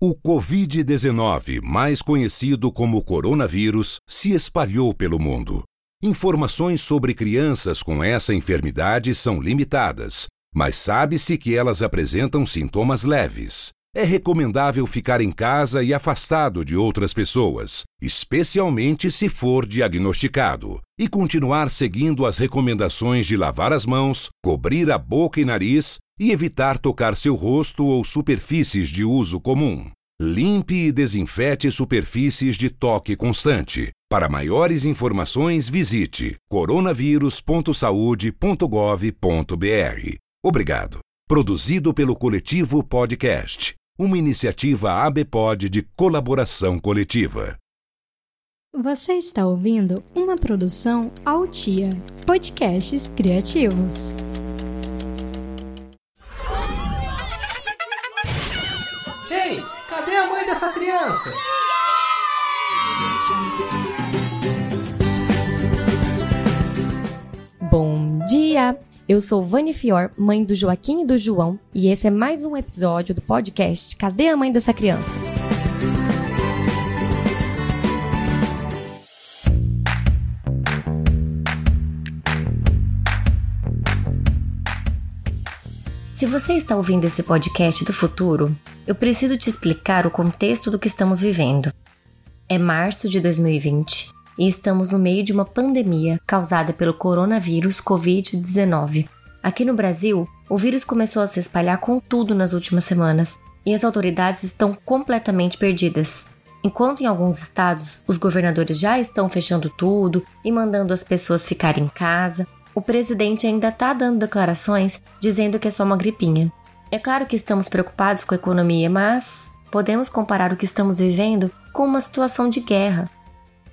O Covid-19, mais conhecido como coronavírus, se espalhou pelo mundo. Informações sobre crianças com essa enfermidade são limitadas, mas sabe-se que elas apresentam sintomas leves. É recomendável ficar em casa e afastado de outras pessoas, especialmente se for diagnosticado, e continuar seguindo as recomendações de lavar as mãos, cobrir a boca e nariz e evitar tocar seu rosto ou superfícies de uso comum. Limpe e desinfete superfícies de toque constante. Para maiores informações, visite coronavírus.saude.gov.br. Obrigado. Produzido pelo Coletivo Podcast, uma iniciativa ABPOD de colaboração coletiva. Você está ouvindo uma produção Altia, podcasts criativos. Cadê a mãe dessa criança? Bom dia! Eu sou Vani Fior, mãe do Joaquim e do João, e esse é mais um episódio do podcast Cadê a mãe dessa criança? Se você está ouvindo esse podcast do futuro, eu preciso te explicar o contexto do que estamos vivendo. É março de 2020 e estamos no meio de uma pandemia causada pelo coronavírus Covid-19. Aqui no Brasil, o vírus começou a se espalhar com tudo nas últimas semanas e as autoridades estão completamente perdidas. Enquanto em alguns estados os governadores já estão fechando tudo e mandando as pessoas ficarem em casa, o presidente ainda está dando declarações dizendo que é só uma gripinha. É claro que estamos preocupados com a economia, mas podemos comparar o que estamos vivendo com uma situação de guerra.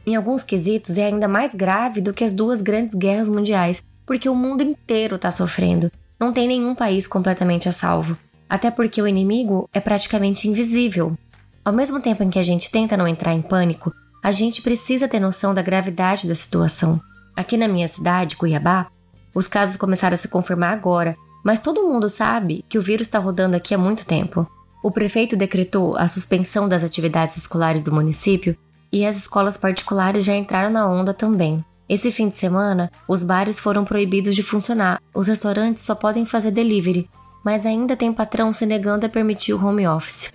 Em alguns quesitos, é ainda mais grave do que as duas grandes guerras mundiais, porque o mundo inteiro está sofrendo. Não tem nenhum país completamente a salvo. Até porque o inimigo é praticamente invisível. Ao mesmo tempo em que a gente tenta não entrar em pânico, a gente precisa ter noção da gravidade da situação. Aqui na minha cidade, Cuiabá, os casos começaram a se confirmar agora, mas todo mundo sabe que o vírus está rodando aqui há muito tempo. O prefeito decretou a suspensão das atividades escolares do município e as escolas particulares já entraram na onda também. Esse fim de semana, os bares foram proibidos de funcionar, os restaurantes só podem fazer delivery, mas ainda tem patrão se negando a permitir o home office.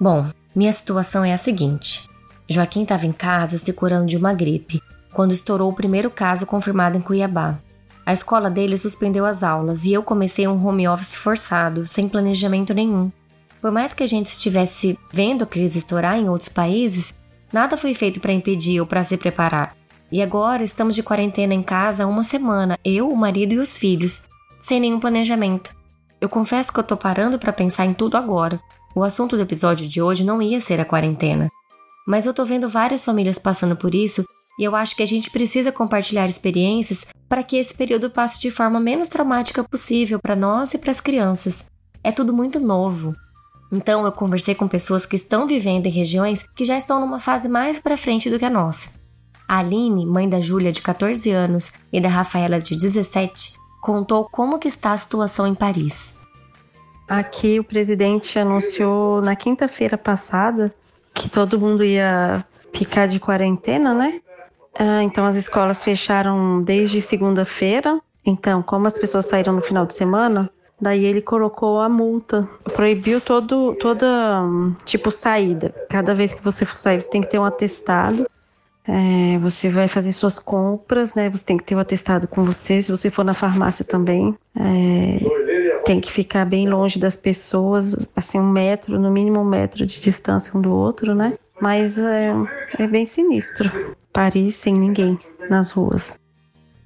Bom, minha situação é a seguinte: Joaquim estava em casa se curando de uma gripe, quando estourou o primeiro caso confirmado em Cuiabá. A escola dele suspendeu as aulas e eu comecei um home office forçado, sem planejamento nenhum. Por mais que a gente estivesse vendo a crise estourar em outros países, Nada foi feito para impedir ou para se preparar. E agora estamos de quarentena em casa há uma semana, eu, o marido e os filhos, sem nenhum planejamento. Eu confesso que eu tô parando para pensar em tudo agora. O assunto do episódio de hoje não ia ser a quarentena. Mas eu tô vendo várias famílias passando por isso e eu acho que a gente precisa compartilhar experiências para que esse período passe de forma menos traumática possível para nós e para as crianças. É tudo muito novo. Então eu conversei com pessoas que estão vivendo em regiões que já estão numa fase mais para frente do que a nossa. A Aline, mãe da Júlia de 14 anos e da Rafaela de 17, contou como que está a situação em Paris. Aqui o presidente anunciou na quinta-feira passada que todo mundo ia ficar de quarentena, né? Ah, então as escolas fecharam desde segunda-feira. Então, como as pessoas saíram no final de semana, Daí ele colocou a multa, proibiu todo, toda tipo saída. Cada vez que você for sair, você tem que ter um atestado. É, você vai fazer suas compras, né? Você tem que ter o um atestado com você. Se você for na farmácia também, é, tem que ficar bem longe das pessoas, assim um metro, no mínimo um metro de distância um do outro, né? Mas é, é bem sinistro. Paris sem ninguém nas ruas.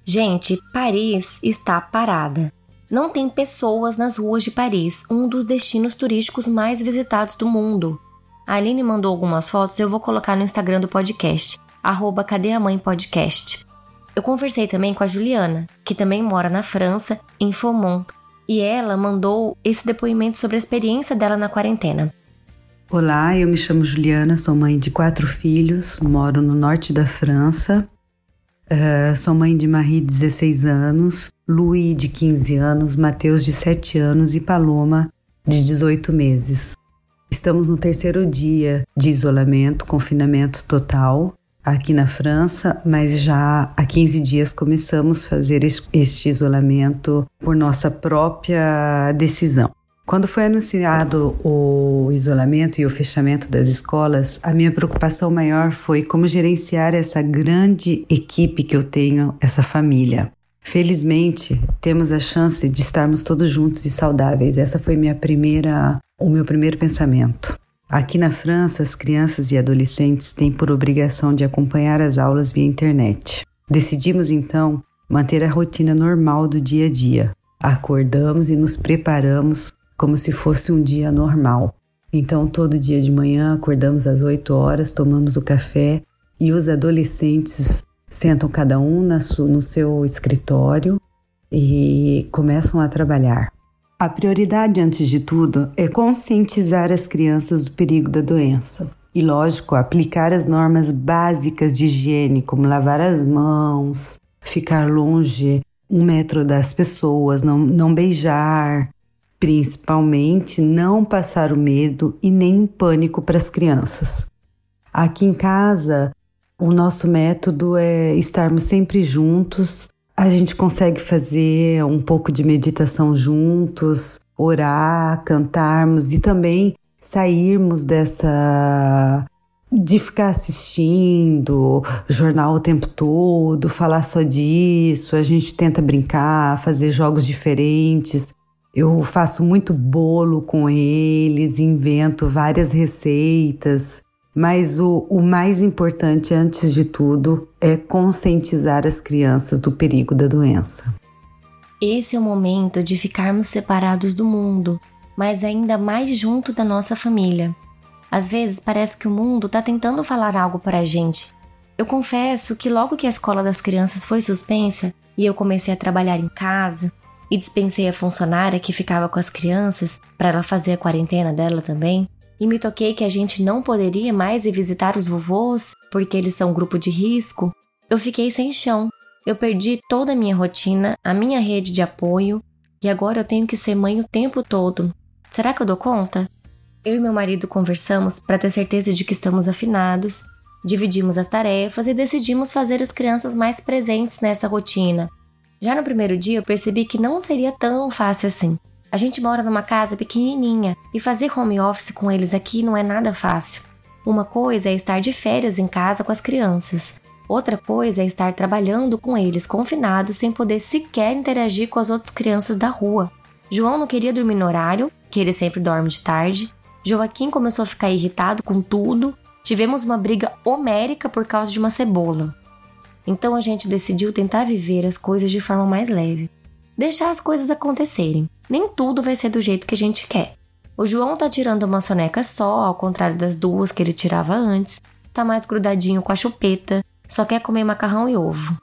Gente, Paris está parada. Não tem pessoas nas ruas de Paris, um dos destinos turísticos mais visitados do mundo. A Aline mandou algumas fotos eu vou colocar no Instagram do podcast, arroba Cadê a Mãe Podcast. Eu conversei também com a Juliana, que também mora na França, em Faumont, e ela mandou esse depoimento sobre a experiência dela na quarentena. Olá, eu me chamo Juliana, sou mãe de quatro filhos, moro no norte da França Uh, sou mãe de Marie, 16 anos, Louis, de 15 anos, Mateus, de 7 anos e Paloma, de 18 meses. Estamos no terceiro dia de isolamento, confinamento total aqui na França, mas já há 15 dias começamos a fazer este isolamento por nossa própria decisão. Quando foi anunciado o isolamento e o fechamento das escolas, a minha preocupação maior foi como gerenciar essa grande equipe que eu tenho, essa família. Felizmente, temos a chance de estarmos todos juntos e saudáveis. Essa foi minha primeira, o meu primeiro pensamento. Aqui na França, as crianças e adolescentes têm por obrigação de acompanhar as aulas via internet. Decidimos então manter a rotina normal do dia a dia. Acordamos e nos preparamos como se fosse um dia normal. Então, todo dia de manhã acordamos às 8 horas, tomamos o café e os adolescentes sentam cada um no seu escritório e começam a trabalhar. A prioridade, antes de tudo, é conscientizar as crianças do perigo da doença. E, lógico, aplicar as normas básicas de higiene, como lavar as mãos, ficar longe um metro das pessoas, não, não beijar, principalmente não passar o medo e nem o pânico para as crianças. Aqui em casa, o nosso método é estarmos sempre juntos, a gente consegue fazer um pouco de meditação juntos, orar, cantarmos e também sairmos dessa de ficar assistindo jornal o tempo todo, falar só disso, a gente tenta brincar, fazer jogos diferentes. Eu faço muito bolo com eles, invento várias receitas. Mas o, o mais importante, antes de tudo, é conscientizar as crianças do perigo da doença. Esse é o momento de ficarmos separados do mundo, mas ainda mais junto da nossa família. Às vezes parece que o mundo está tentando falar algo para a gente. Eu confesso que logo que a escola das crianças foi suspensa e eu comecei a trabalhar em casa e dispensei a funcionária que ficava com as crianças para ela fazer a quarentena dela também, e me toquei que a gente não poderia mais ir visitar os vovôs porque eles são grupo de risco, eu fiquei sem chão. Eu perdi toda a minha rotina, a minha rede de apoio e agora eu tenho que ser mãe o tempo todo. Será que eu dou conta? Eu e meu marido conversamos para ter certeza de que estamos afinados, dividimos as tarefas e decidimos fazer as crianças mais presentes nessa rotina. Já no primeiro dia eu percebi que não seria tão fácil assim. A gente mora numa casa pequenininha e fazer home office com eles aqui não é nada fácil. Uma coisa é estar de férias em casa com as crianças. Outra coisa é estar trabalhando com eles confinados sem poder sequer interagir com as outras crianças da rua. João não queria dormir no horário, que ele sempre dorme de tarde. Joaquim começou a ficar irritado com tudo. Tivemos uma briga homérica por causa de uma cebola. Então a gente decidiu tentar viver as coisas de forma mais leve deixar as coisas acontecerem. Nem tudo vai ser do jeito que a gente quer. O João tá tirando uma soneca só, ao contrário das duas que ele tirava antes. Tá mais grudadinho com a chupeta, só quer comer macarrão e ovo.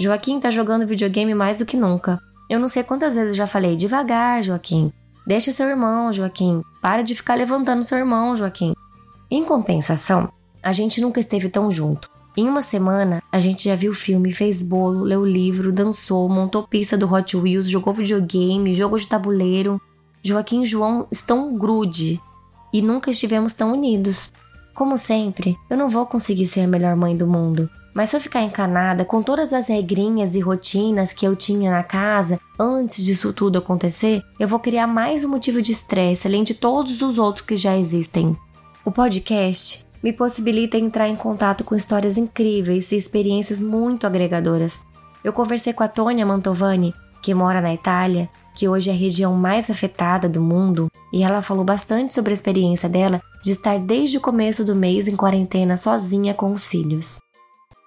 Joaquim tá jogando videogame mais do que nunca. Eu não sei quantas vezes já falei devagar, Joaquim. Deixa seu irmão, Joaquim. Para de ficar levantando seu irmão, Joaquim. Em compensação, a gente nunca esteve tão junto. Em uma semana, a gente já viu filme, fez bolo, leu livro, dançou, montou pista do Hot Wheels, jogou videogame, jogo de tabuleiro. Joaquim e João estão grude e nunca estivemos tão unidos. Como sempre, eu não vou conseguir ser a melhor mãe do mundo, mas se eu ficar encanada com todas as regrinhas e rotinas que eu tinha na casa antes disso tudo acontecer, eu vou criar mais um motivo de estresse além de todos os outros que já existem. O podcast me possibilita entrar em contato com histórias incríveis e experiências muito agregadoras. Eu conversei com a Tônia Mantovani, que mora na Itália, que hoje é a região mais afetada do mundo, e ela falou bastante sobre a experiência dela de estar desde o começo do mês em quarentena sozinha com os filhos.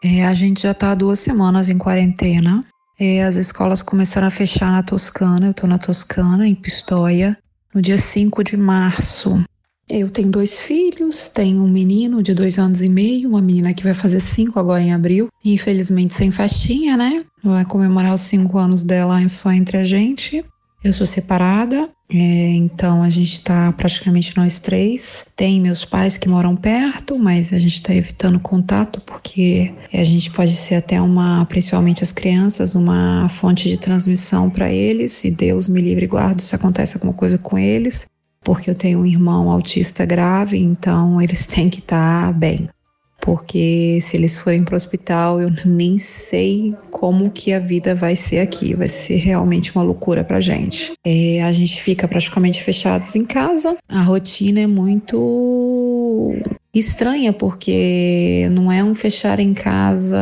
É, a gente já está duas semanas em quarentena. É, as escolas começaram a fechar na Toscana, eu estou na Toscana, em Pistoia, no dia 5 de março. Eu tenho dois filhos, tenho um menino de dois anos e meio, uma menina que vai fazer cinco agora em abril, infelizmente sem festinha, né? Vai comemorar os cinco anos dela só entre a gente. Eu sou separada, é, então a gente tá praticamente nós três. Tem meus pais que moram perto, mas a gente tá evitando contato porque a gente pode ser até uma, principalmente as crianças, uma fonte de transmissão para eles. Se Deus me livre e guarde se acontece alguma coisa com eles. Porque eu tenho um irmão autista grave, então eles têm que estar tá bem. Porque se eles forem para o hospital, eu nem sei como que a vida vai ser aqui. Vai ser realmente uma loucura para gente. É, a gente fica praticamente fechados em casa. A rotina é muito estranha, porque não é um fechar em casa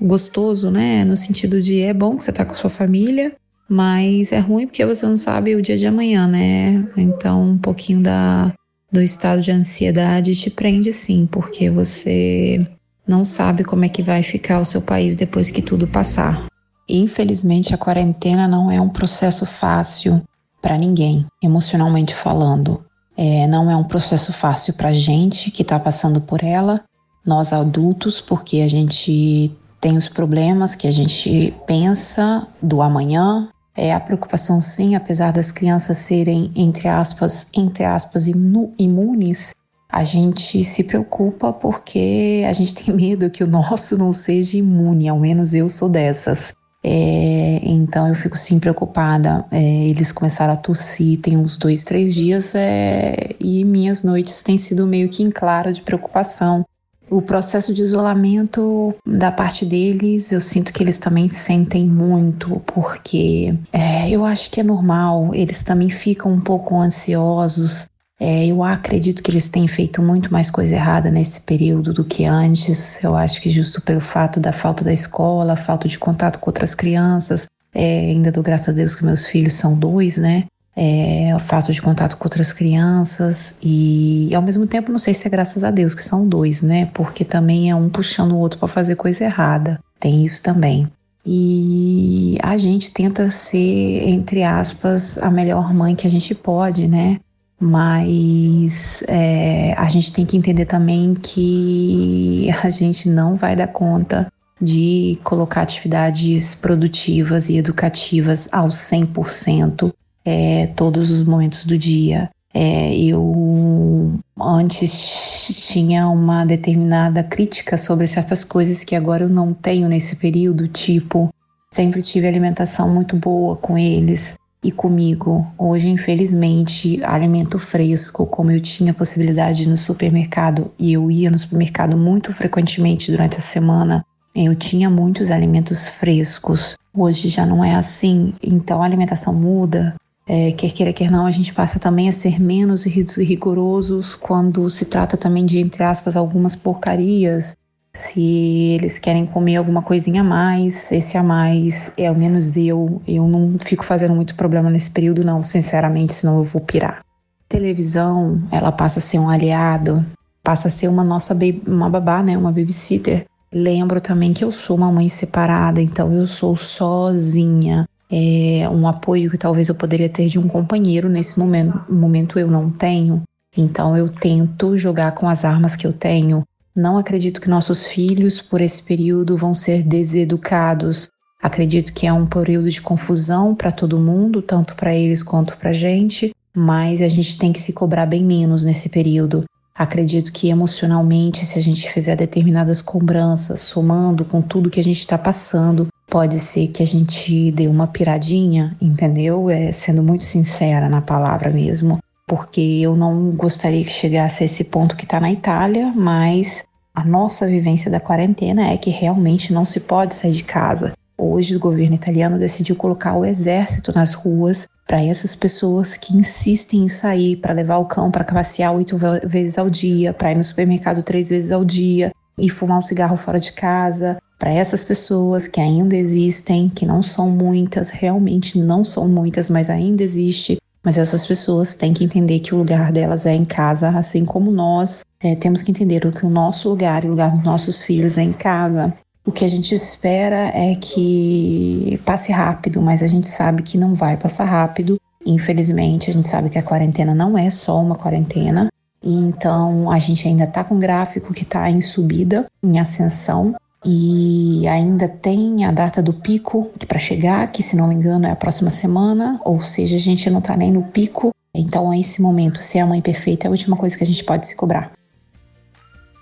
gostoso, né? No sentido de é bom que você tá com sua família, mas é ruim porque você não sabe o dia de amanhã, né? Então, um pouquinho da, do estado de ansiedade te prende sim, porque você não sabe como é que vai ficar o seu país depois que tudo passar. Infelizmente, a quarentena não é um processo fácil para ninguém, emocionalmente falando. É, não é um processo fácil para gente que está passando por ela, nós adultos, porque a gente tem os problemas que a gente pensa do amanhã, é, a preocupação sim, apesar das crianças serem, entre aspas, entre aspas, imunes, a gente se preocupa porque a gente tem medo que o nosso não seja imune, ao menos eu sou dessas. É, então eu fico sim preocupada. É, eles começaram a tossir tem uns dois, três dias é, e minhas noites têm sido meio que em claro de preocupação. O processo de isolamento da parte deles, eu sinto que eles também sentem muito, porque é, eu acho que é normal, eles também ficam um pouco ansiosos. É, eu acredito que eles têm feito muito mais coisa errada nesse período do que antes. Eu acho que justo pelo fato da falta da escola, falta de contato com outras crianças. É, ainda dou graças a Deus que meus filhos são dois, né? É, o fato de contato com outras crianças e, ao mesmo tempo não sei se é graças a Deus que são dois, né? Porque também é um puxando o outro para fazer coisa errada. Tem isso também. E a gente tenta ser, entre aspas, a melhor mãe que a gente pode, né? Mas é, a gente tem que entender também que a gente não vai dar conta de colocar atividades produtivas e educativas ao 100% é, todos os momentos do dia. É, eu antes tinha uma determinada crítica sobre certas coisas que agora eu não tenho nesse período, tipo, sempre tive alimentação muito boa com eles e comigo. Hoje, infelizmente, alimento fresco, como eu tinha possibilidade no supermercado e eu ia no supermercado muito frequentemente durante a semana, eu tinha muitos alimentos frescos. Hoje já não é assim, então a alimentação muda, é, quer queira, quer não, a gente passa também a ser menos rigorosos quando se trata também de, entre aspas, algumas porcarias. Se eles querem comer alguma coisinha a mais, esse a mais é ao menos eu. Eu não fico fazendo muito problema nesse período, não, sinceramente, senão eu vou pirar. Televisão, ela passa a ser um aliado, passa a ser uma nossa uma babá, né, uma babysitter. Lembro também que eu sou uma mãe separada, então eu sou sozinha é, um apoio que talvez eu poderia ter de um companheiro nesse momento, momento eu não tenho. Então eu tento jogar com as armas que eu tenho. Não acredito que nossos filhos, por esse período, vão ser deseducados. Acredito que é um período de confusão para todo mundo, tanto para eles quanto para a gente, mas a gente tem que se cobrar bem menos nesse período. Acredito que emocionalmente, se a gente fizer determinadas cobranças, somando com tudo que a gente está passando, pode ser que a gente dê uma piradinha, entendeu? É, sendo muito sincera na palavra mesmo. Porque eu não gostaria que chegasse a esse ponto que está na Itália, mas a nossa vivência da quarentena é que realmente não se pode sair de casa. Hoje o governo italiano decidiu colocar o exército nas ruas para essas pessoas que insistem em sair para levar o cão para passear oito vezes ao dia, para ir no supermercado três vezes ao dia e fumar um cigarro fora de casa. Para essas pessoas que ainda existem, que não são muitas, realmente não são muitas, mas ainda existe. Mas essas pessoas têm que entender que o lugar delas é em casa, assim como nós é, temos que entender que o nosso lugar e o lugar dos nossos filhos é em casa. O que a gente espera é que passe rápido, mas a gente sabe que não vai passar rápido. Infelizmente, a gente sabe que a quarentena não é só uma quarentena. Então, a gente ainda está com um gráfico que está em subida, em ascensão, e ainda tem a data do pico para chegar, que se não me engano é a próxima semana, ou seja, a gente não está nem no pico. Então, é esse momento, ser a mãe perfeita é a última coisa que a gente pode se cobrar.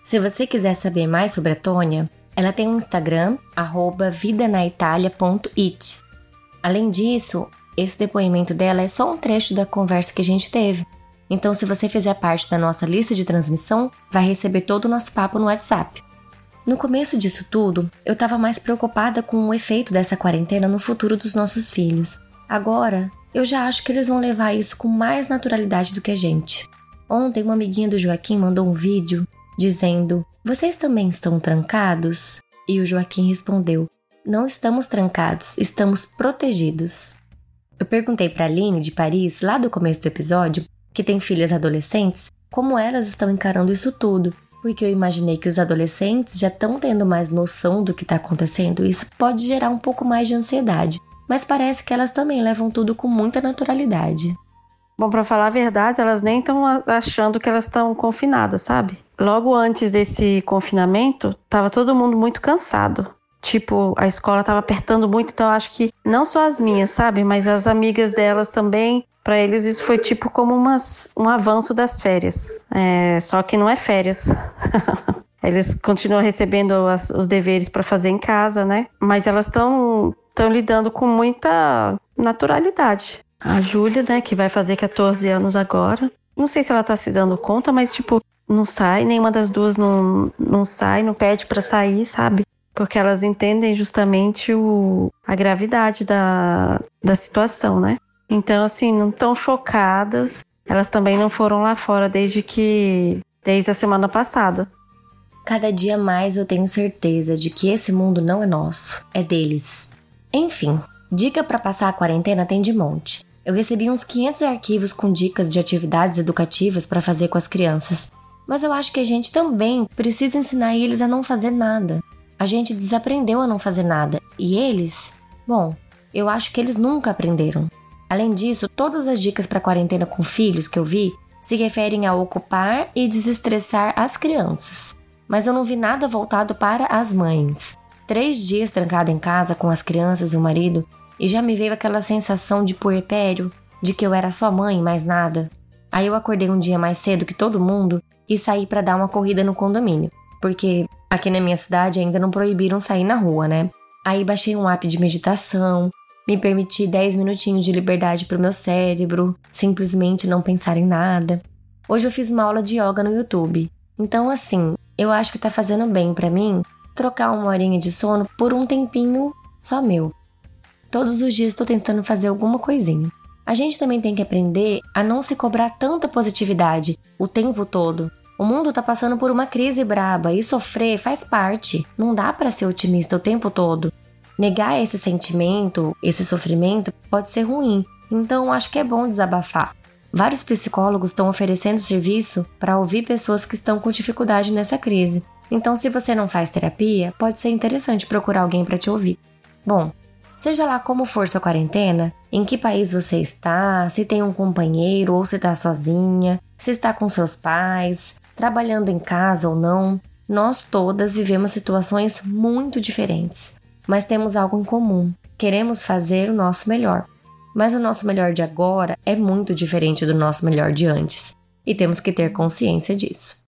Se você quiser saber mais sobre a Tônia, ela tem um Instagram, vidanaitalia.it. Além disso, esse depoimento dela é só um trecho da conversa que a gente teve. Então, se você fizer parte da nossa lista de transmissão, vai receber todo o nosso papo no WhatsApp. No começo disso tudo, eu estava mais preocupada com o efeito dessa quarentena no futuro dos nossos filhos. Agora, eu já acho que eles vão levar isso com mais naturalidade do que a gente. Ontem, uma amiguinha do Joaquim mandou um vídeo dizendo: Vocês também estão trancados? E o Joaquim respondeu: Não estamos trancados, estamos protegidos. Eu perguntei para Aline de Paris, lá do começo do episódio, que tem filhas adolescentes, como elas estão encarando isso tudo, porque eu imaginei que os adolescentes já estão tendo mais noção do que está acontecendo e isso pode gerar um pouco mais de ansiedade. Mas parece que elas também levam tudo com muita naturalidade. Bom, para falar a verdade, elas nem estão achando que elas estão confinadas, sabe? Logo antes desse confinamento, tava todo mundo muito cansado. Tipo, a escola tava apertando muito, então acho que não só as minhas, sabe, mas as amigas delas também para eles isso foi tipo como umas, um avanço das férias. É, só que não é férias. eles continuam recebendo as, os deveres para fazer em casa, né? Mas elas estão estão lidando com muita naturalidade. A Júlia, né, que vai fazer 14 anos agora, não sei se ela tá se dando conta, mas tipo, não sai, nenhuma das duas não, não sai, não pede para sair, sabe? Porque elas entendem justamente o, a gravidade da, da situação, né? Então, assim, não estão chocadas. Elas também não foram lá fora desde que. desde a semana passada. Cada dia mais eu tenho certeza de que esse mundo não é nosso, é deles. Enfim, dica para passar a quarentena tem de monte. Eu recebi uns 500 arquivos com dicas de atividades educativas para fazer com as crianças, mas eu acho que a gente também precisa ensinar eles a não fazer nada. A gente desaprendeu a não fazer nada e eles, bom, eu acho que eles nunca aprenderam. Além disso, todas as dicas para quarentena com filhos que eu vi se referem a ocupar e desestressar as crianças. Mas eu não vi nada voltado para as mães. Três dias trancada em casa com as crianças e o marido, e já me veio aquela sensação de puerpério, de que eu era só mãe, mais nada. Aí eu acordei um dia mais cedo que todo mundo e saí para dar uma corrida no condomínio, porque aqui na minha cidade ainda não proibiram sair na rua, né? Aí baixei um app de meditação, me permitir 10 minutinhos de liberdade para o meu cérebro, simplesmente não pensar em nada. Hoje eu fiz uma aula de yoga no YouTube. Então, assim, eu acho que tá fazendo bem para mim trocar uma horinha de sono por um tempinho só meu. Todos os dias estou tentando fazer alguma coisinha. A gente também tem que aprender a não se cobrar tanta positividade o tempo todo. O mundo tá passando por uma crise braba e sofrer faz parte. Não dá para ser otimista o tempo todo. Negar esse sentimento, esse sofrimento, pode ser ruim, então acho que é bom desabafar. Vários psicólogos estão oferecendo serviço para ouvir pessoas que estão com dificuldade nessa crise. Então, se você não faz terapia, pode ser interessante procurar alguém para te ouvir. Bom, seja lá como for sua quarentena, em que país você está, se tem um companheiro ou se está sozinha, se está com seus pais, trabalhando em casa ou não, nós todas vivemos situações muito diferentes mas temos algo em comum. Queremos fazer o nosso melhor. Mas o nosso melhor de agora é muito diferente do nosso melhor de antes, e temos que ter consciência disso.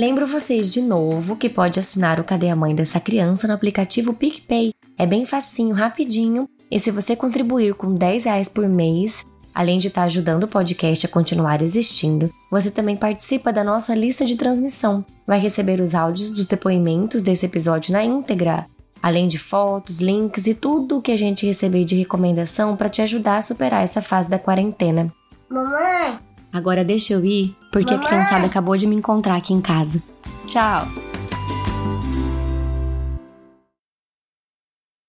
Lembro vocês de novo que pode assinar o Cadê a Mãe dessa criança no aplicativo PicPay. É bem facinho, rapidinho, e se você contribuir com 10 reais por mês, Além de estar ajudando o podcast a continuar existindo, você também participa da nossa lista de transmissão. Vai receber os áudios dos depoimentos desse episódio na íntegra, além de fotos, links e tudo o que a gente receber de recomendação para te ajudar a superar essa fase da quarentena. Mamãe! Agora deixa eu ir, porque a criançada acabou de me encontrar aqui em casa. Tchau!